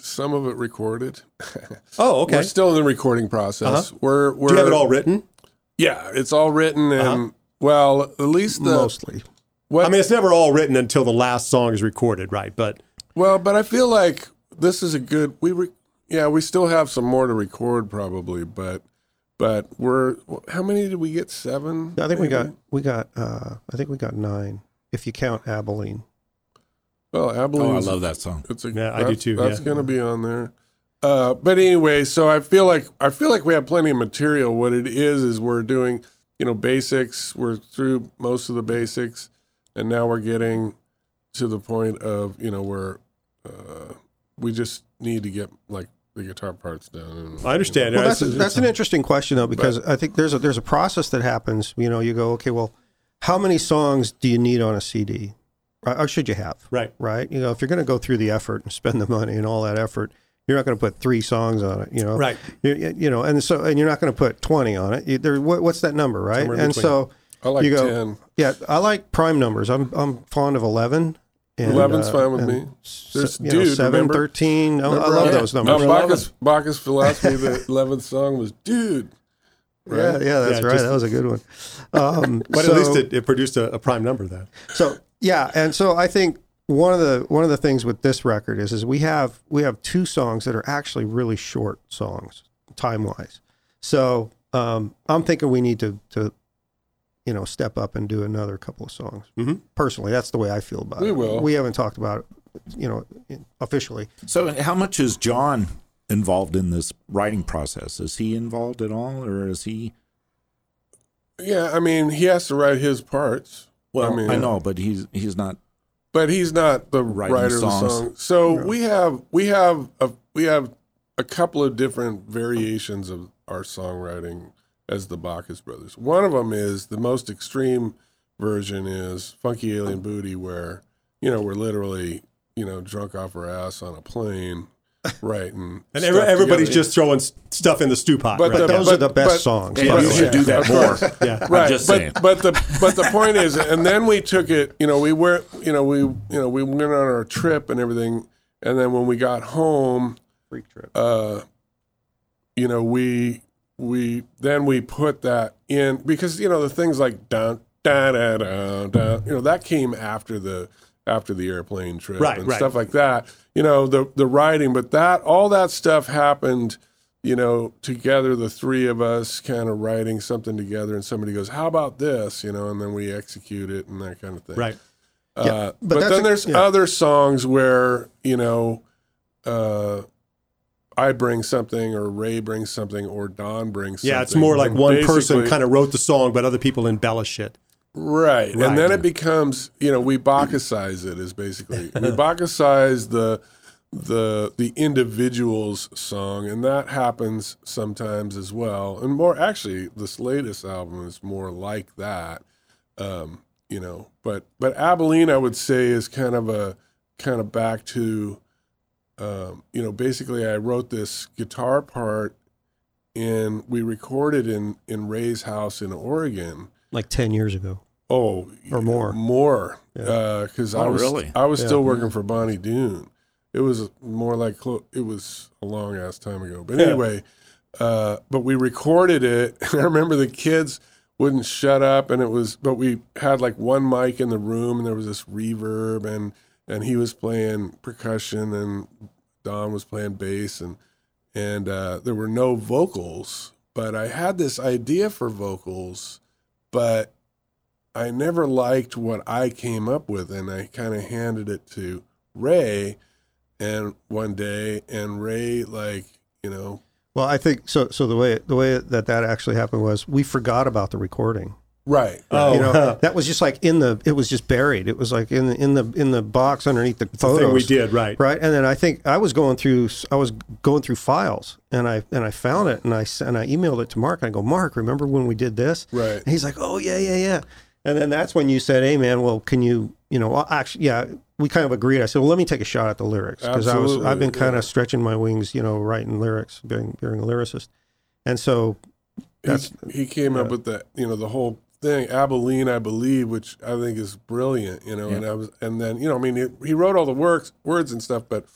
some of it recorded. Oh, okay. We're still in the recording process. We're we're Do you have it all written? yeah, it's all written and Uh-huh. well, at least the Mostly. what I mean, it's never all written until the last song is recorded, right? But well, but I feel like this is a good we re, yeah we still have some more to record probably, but but we're how many did we get seven? I think we got we got uh I think we got nine if you count Abilene. Well Abilene. Oh, I love that song. It's a, Yeah, I do too, That's yeah. going to be on there. Uh, but anyway, so I feel like I feel like we have plenty of material. What it is is we're doing, you know, basics. We're through most of the basics, and now we're getting to the point of you know where uh, we just need to get like the guitar parts done. And, I understand. Well, that's, that's an interesting question though because I think there's a there's a process that happens. You know, you go okay, well, how many songs do you need on a CD, or or should you have? right. Right. You know, if you're going to go through the effort and spend the money and all that effort, you're not going to put three songs on it. You know, Right. You, you- you know, and so and you're not going to put twenty on it. You, there, what, what's that number, right? And so I like you go, ten. yeah, I like prime numbers. I'm I'm fond of eleven. And, 11's fine with me. s- There's you know, dude, seven, remember? 13. I, I love uh, those Now, numbers. Bacchus, Bacchus philosophy. The eleventh song was dude. Yeah, Right? yeah, that's Yeah, right. just- that was a good one. Um, But so, at least it, it produced a, a prime number then. so yeah, and so I think one of the one of the things with this record is is we have we have two songs that are actually really short songs time wise. So um, I'm thinking we need to to you know step up and do another couple of songs. Mhm. Personally, that's the way I feel about We it. will. We haven't talked about it, you know, officially. So, how much is John involved in this writing process? Is he involved at all, or is he? Yeah, I mean, he has to write his parts. Well, I, mean, I know, but he's he's not. but he's not the Writing writer of the song. So we have we have a we have a couple of different variations of our songwriting as the Bacchus brothers. One of them is the most extreme version is Funky Alien Booty, where you know we're literally you know drunk off our ass on a plane, writing. And stuff every, everybody's together. just throwing stuff in the stew pot. But right? the- Those but- are the best but- songs. Hey, by you should do that more. yeah. right just but, saying. but the but the point is and then we took it you know we were you know we you know we went on our trip and everything and then when we got home Freak trip. uh you know we we then we put that in because you know the things like down da da da da you know that came after the after the airplane trip Right, and right. stuff like that you know the the writing but that all that stuff happened you know together the three of us kind of writing something together and somebody goes how about this you know and then we execute it and that kind of thing Right. uh, Yeah, but but, then a- there's yeah. other songs where you know uh, I bring something, or Ray brings something, or Don brings something. Yeah, it's more like one person kind of wrote the song, but other people embellish it. Right. Right. And then it becomes, you know, we Bacchusize it is basically we Bacchusize the the the individual's song, and that happens sometimes as well. And more actually, this latest album is more like that. Um, you know, but but Abilene I would say is kind of a kind of back to um, you know, basically I wrote this guitar part and we recorded in in Ray's house in Oregon. Like 10 years ago. Oh, Or more. more. Yeah. Because I Oh, was really? I was Yeah. still working for Bonny Doon. It was more like clo- it was a long ass time ago. But Yeah. anyway, uh, but we recorded it. I remember the kids wouldn't shut up, and it was. But we had like one mic in the room, and there was this reverb, and and he was playing percussion, and Don was playing bass, and and uh, there were no vocals. But I had this idea for vocals, but I never liked what I came up with, and I kind of handed it to Ray, and one day, and Ray like you know Well, I think so. So the way the way that that actually happened was we forgot about the recording. right Oh, you know, that was just like in the. It was just buried. It was like in the in the in the box underneath the the photos. thing we did, right? Right, and then I think I was going through. I was going through files, and I and I found it, and I s- and I emailed it to Mark. And I go, Mark, remember when we did this? right And he's like, Oh yeah, yeah, yeah. And then that's when you said, "Hey, man, well, can you, you know, actually, yeah." We kind of agreed. I said, "Well, let me take a shot at the lyrics because I was I've been kind yeah. of stretching my wings, you know, writing lyrics, being, being a lyricist." And so, that's he, he came up with that, you know, the whole thing, Abilene, I believe, which I think is brilliant, you know. And I was, and then, you know, I mean, he, he wrote all the works, words and stuff, but,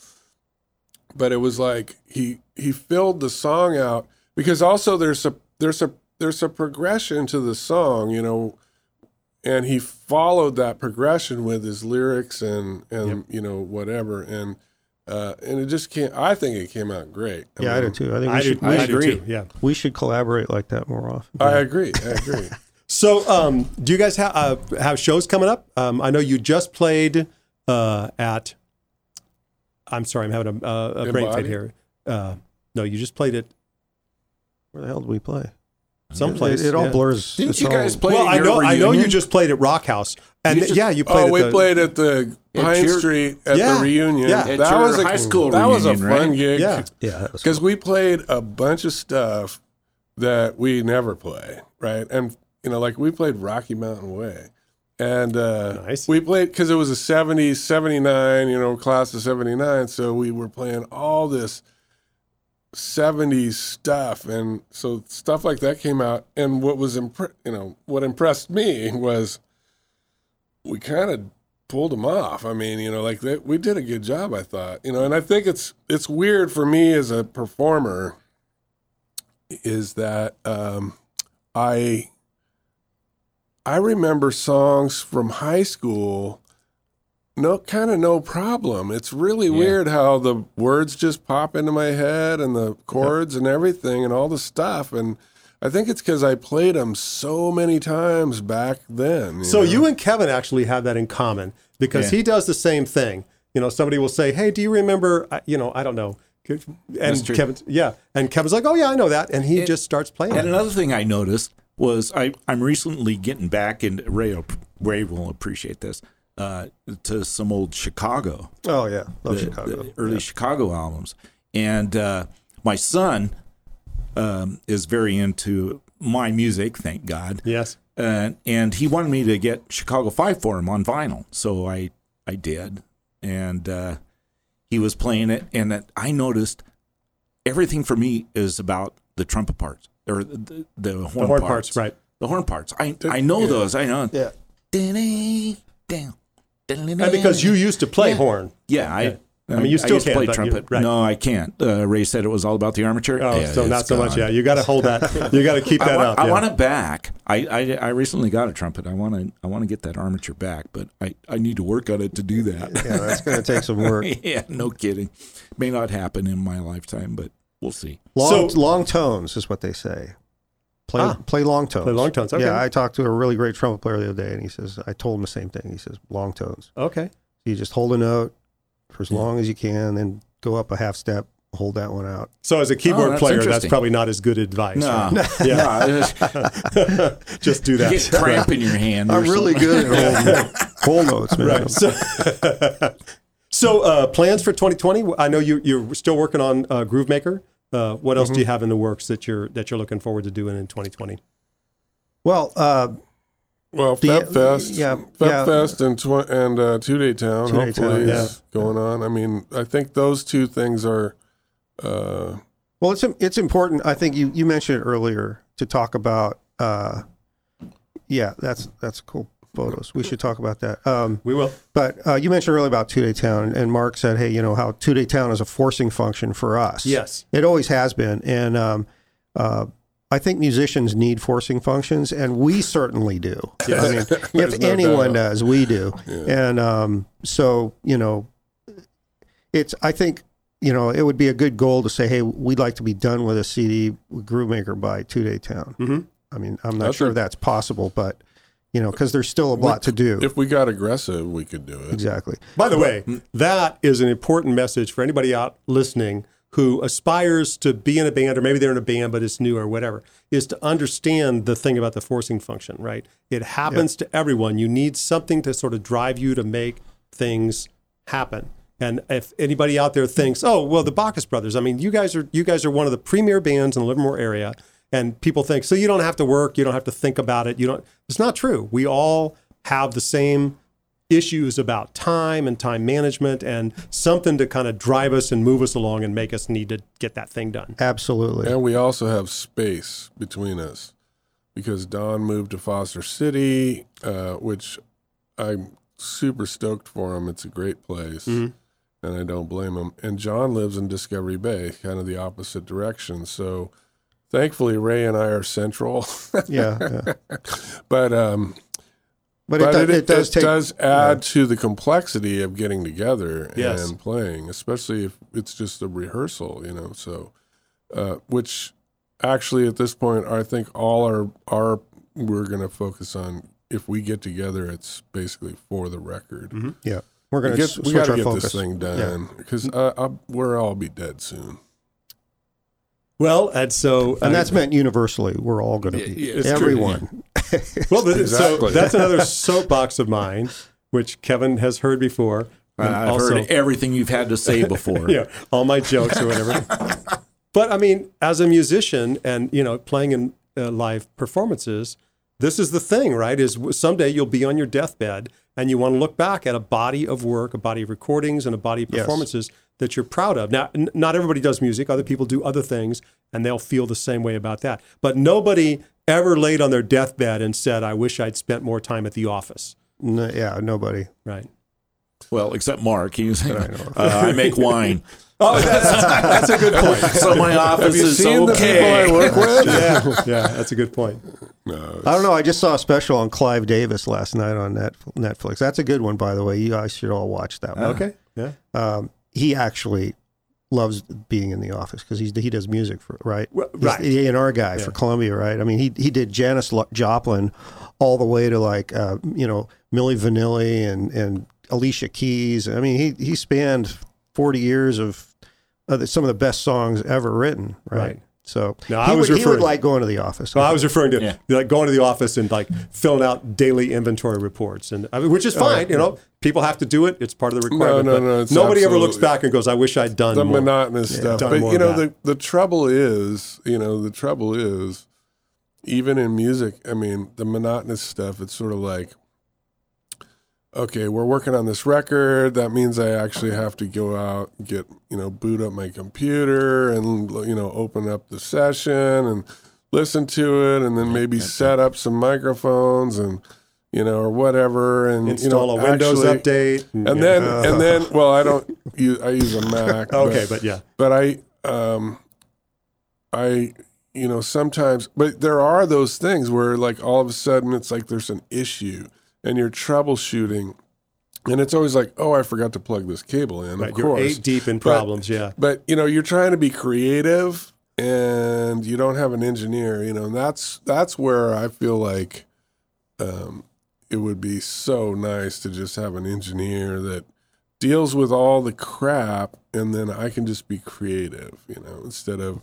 but it was like he he filled the song out because also there's a there's a there's a progression to the song, you know, and he followed that progression with his lyrics and and you know whatever and. Uh, and it just can't. I think it came out great. yeah, I do too. I think we I should do, we, I should, agree. too. Yeah. we should collaborate like that more often. I agree. I agree. So, um, do you guys have uh, have shows coming up? Um, I know you just played uh, at. I'm sorry, I'm having a, a, a brain fade here. Uh, no, you just played it Where the hell did we play? Someplace. It, it all yeah. blurs. Didn't its you guys own- play Well, at I your know, I know you just played at Rock House, and You just- yeah, you played. oh, at we the, played at the At Pine your- Street at Yeah, the reunion. yeah. At that your was a high school That was a fun right? gig. Yeah. Yeah, that was because we played a bunch of stuff that we never play, right? And you know, like we played Rocky Mountain Way, and uh, Nice. we played because it was a 70s, 79, you know, class of '79. So we were playing all this 70s stuff, and so stuff like that came out. And what was impre- you know, what impressed me was we kind of pulled them off. I mean, you know, like that, we did a good job, I thought. You know, and I think it's it's weird for me as a performer is that um, I I remember songs from high school. No, kind of no problem. It's really weird how the words just pop into my head and the chords and everything and all the stuff. And I think it's because I played them so many times back then. So know? you and Kevin actually have that in common because Yeah. he does the same thing. You know, somebody will say, "Hey, do you remember?" uh, You know, I don't know. And true. Kevin, yeah, and Kevin's like, "Oh yeah, I know that," and he just starts playing. And it. another thing I noticed was I, I'm recently getting back, and Ray, Ray will appreciate this, uh, to some old Chicago, Oh yeah, love the, Chicago. the early Chicago albums. And uh, my son um, is very into my music, thank God. Yes. Uh, and he wanted me to get Chicago Five for him on vinyl, so I I did, and uh, he was playing it, and that I noticed everything for me is about the trumpet parts or the, the horn, The horn parts. parts, right? The horn parts. I I know those. I know. Yeah. Down. And because you used to play Yeah. horn. yeah, I. I mean, you still used to can, play but you- trumpet. right. No, I can't. Uh, Ray said it was all about the armature. Oh, Yeah, so not it's so much. Yeah, you got to hold that. You got to keep I that want, up. I yeah. want it back. I, I I recently got a trumpet. I want to I want to get that armature back, but I, I need to work on it to do that. Yeah, that's going to take some work. yeah, no kidding. May not happen in my lifetime, but we'll see. Long, So- long tones is what they say. Play Ah. play long tones. Play long tones, okay. Yeah, I talked to a really great trumpet player the other day, and he says I told him the same thing. He says long tones. Okay. You just hold a note for as long as you can, then go up a half step, hold that one out. So as a keyboard Oh, that's player, that's probably not as good advice. No, right? yeah, Yeah. Just do you that. get cramp in your hand. I'm really something. good at holding whole notes, man. Right. So, so uh, plans for 2020? I know you, you're still working on uh, Groove Maker. Uh, what else do Mm-hmm. you have in the works that you're that you're looking forward to doing in 2020? Well, uh, Well, The- Fest, yeah, Feb yeah. Fest, and tw- and uh, Two Day Town. Two Day hopefully, Town, is going on. I mean, I think those two things are. Uh, well, it's it's important. I think you you mentioned it earlier to talk about. Uh, yeah, that's that's cool photos. We should talk about that. Um, We will. But uh, you mentioned earlier about two day town, and Mark said, "Hey, you know how two day town is a forcing function for us. Yes. it always has been, and um, uh, I think musicians need forcing functions, and we certainly do. I mean, if no anyone doubt. does, we do. And um, so, you know, it's. I think you know it would be a good goal to say, "Hey, we'd like to be done with a CD with Groovemaker by two day town." Mhm. I mean, I'm not That's sure if that's possible, but you know, because there's still a lot to do. if we got aggressive, we could do it. exactly. By the way, mm. that is an important message for anybody out listening who aspires to be in a band, or maybe they're in a band but it's new or whatever, is to understand the thing about the forcing function, right? It happens to everyone. You need something to sort of drive you to make things happen. And if anybody out there thinks, oh, well, the Bacchus brothers, I mean, you guys are you guys are one of the premier bands in the Livermore area. And people think, so you don't have to work, you don't have to think about it. You don't. It's not true. We all have the same issues about time and time management and something to kind of drive us and move us along and make us need to get that thing done. Absolutely. And we also have space between us because Don moved to Foster City, uh, which I'm super stoked for him. It's a great place, and I don't blame him. And John lives in Discovery Bay, kind of the opposite direction. So thankfully, Ray and I are central. yeah. yeah. but um, But, but it, do- it, does take. does add to the complexity of getting together Yes. and playing, especially if it's just a rehearsal, you know. So, uh, which actually at this point, I think all our our we're going to focus on. If we get together, it's basically for the record. yeah. We're going to we got to get focus. this thing done because uh, we're all be dead soon. Well, and so And uh, that's meant universally. We're all going to be. yeah, it's true. everyone. well, but- so that's another soapbox of mine, which Kevin has heard before. and I've also- heard everything you've had to say before. yeah, all my jokes or whatever. but I mean, as a musician and you know, playing in uh, live performances, this is the thing, right? Is someday you'll be on your deathbed and you want to look back at a body of work, a body of recordings, and a body of Yes. performances that you're proud of. Now, n- not everybody does music; other people do other things, and they'll feel the same way about that. But nobody ever laid on their deathbed and said, "I wish I'd spent more time at the office." No, yeah, nobody. Right? Well, except Mark. He's, was uh, I make wine. Oh, that's, that's a good point. So my office Have you is seen the people I okay. work with? yeah, yeah, that's a good point. No, I don't know. I just saw a special on Clive Davis last night on Net, Netflix. That's a good one, by the way. You guys should all watch that one. Okay, yeah. Um, he actually loves being in the office because he's he does music for right. Well, He's right. the A&R guy for Columbia, right? I mean, he he did Janis Joplin all the way to like uh, you know Milli Vanilli and and Alicia Keys. I mean, he he spanned forty years of uh, the- some of the best songs ever written, right? Right. So No, he, I was would, he would referring- like going to the office. Well, I was referring to Yeah. like going to the office and like filling out daily inventory reports, and I mean, which is fine. You know, people have to do it; it's part of the requirement. no, but no, nobody ever looks back and goes, "I wish I'd done the more." monotonous stuff. But you know, the the trouble is, you know, the trouble is, even in music, I mean, the monotonous stuff. It's sort of like, okay, we're working on this record. That means I actually have to go out, get you know, boot up my computer, and you know, open up the session and listen to it, and then maybe set up some microphones and you know, or whatever, and Install you know, a Windows actually- update, and yeah. then and then well i don't use i use a mac okay, but yeah, but i um i you know sometimes but there are those things where like all of a sudden it's like there's an issue and you're troubleshooting and it's always like oh i forgot to plug this cable in right. of You're eight deep in But- problems. yeah, but you know you're trying to be creative and you don't have an engineer you know and that's that's where i feel like um, it would be so nice to just have an engineer that deals with all the crap and then i can just be creative you know instead of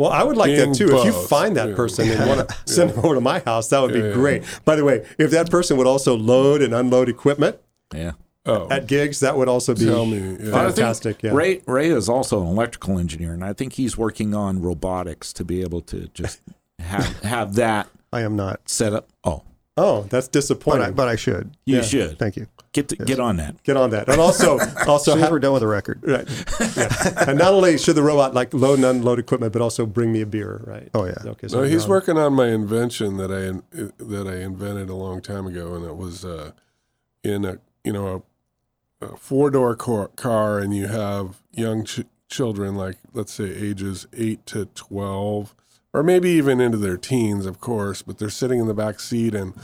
Well, I would like that too. If you find that yeah. person and want to send them over to my house, that would be Yeah, yeah. great. By the way, if that person would also load and unload equipment Yeah. oh at gigs, that would also be tell me yeah. Fantastic. Yeah. Ray Ray is also an electrical engineer, and I think he's working on robotics to be able to just have have that I am not, set up. Oh, Oh, that's but disappointing. I, but I should. you Yeah. should Thank you. Get to, get on that. Get on that, and also also So have, we're done with the record. Right. Yeah. and not only should the robot like load and unload equipment, but also bring me a beer, right? Oh, yeah. Okay. So no, he's on- working on my invention that I that I invented a long time ago, and it was uh, in a you know a, a four door car, and you have young ch- children, like let's say ages eight to twelve, or maybe even into their teens, of course. But they're sitting in the back seat, and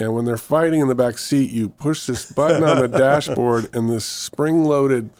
and when they're fighting in the back seat, you push this button on the dashboard, and this spring loaded.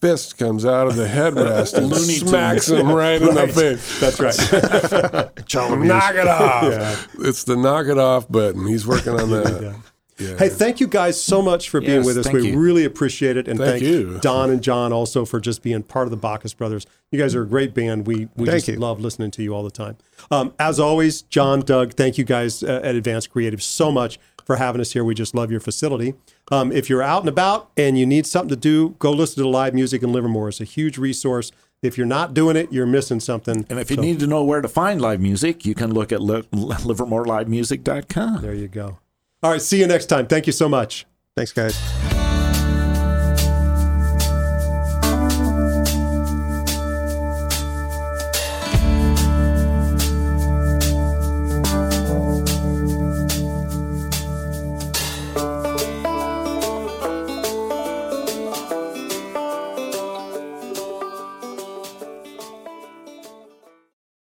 Fist comes out of the headrest and Looney smacks Tunes. him right, in the face. That's right. Knock it off. Yeah. It's the knock it off button. He's working on that. Yeah. Yeah. Hey, thank you guys so much for being yes, with us. We you. really appreciate it, and thank, thank, you, Don and John, also for just being part of the Bacchus Brothers. You guys are a great band. We we just you. love listening to you all the time. Um, as always, John, Doug, thank you guys uh, at Advanced Creative so much for having us here. We just love your facility. Um, if you're out and about and you need something to do, go listen to live music in Livermore. It's a huge resource. If you're not doing it, you're missing something. And if you so, need to know where to find live music, you can look at li- livermorelivemusic.com. There you go. All right. See you next time. Thank you so much. Thanks, guys.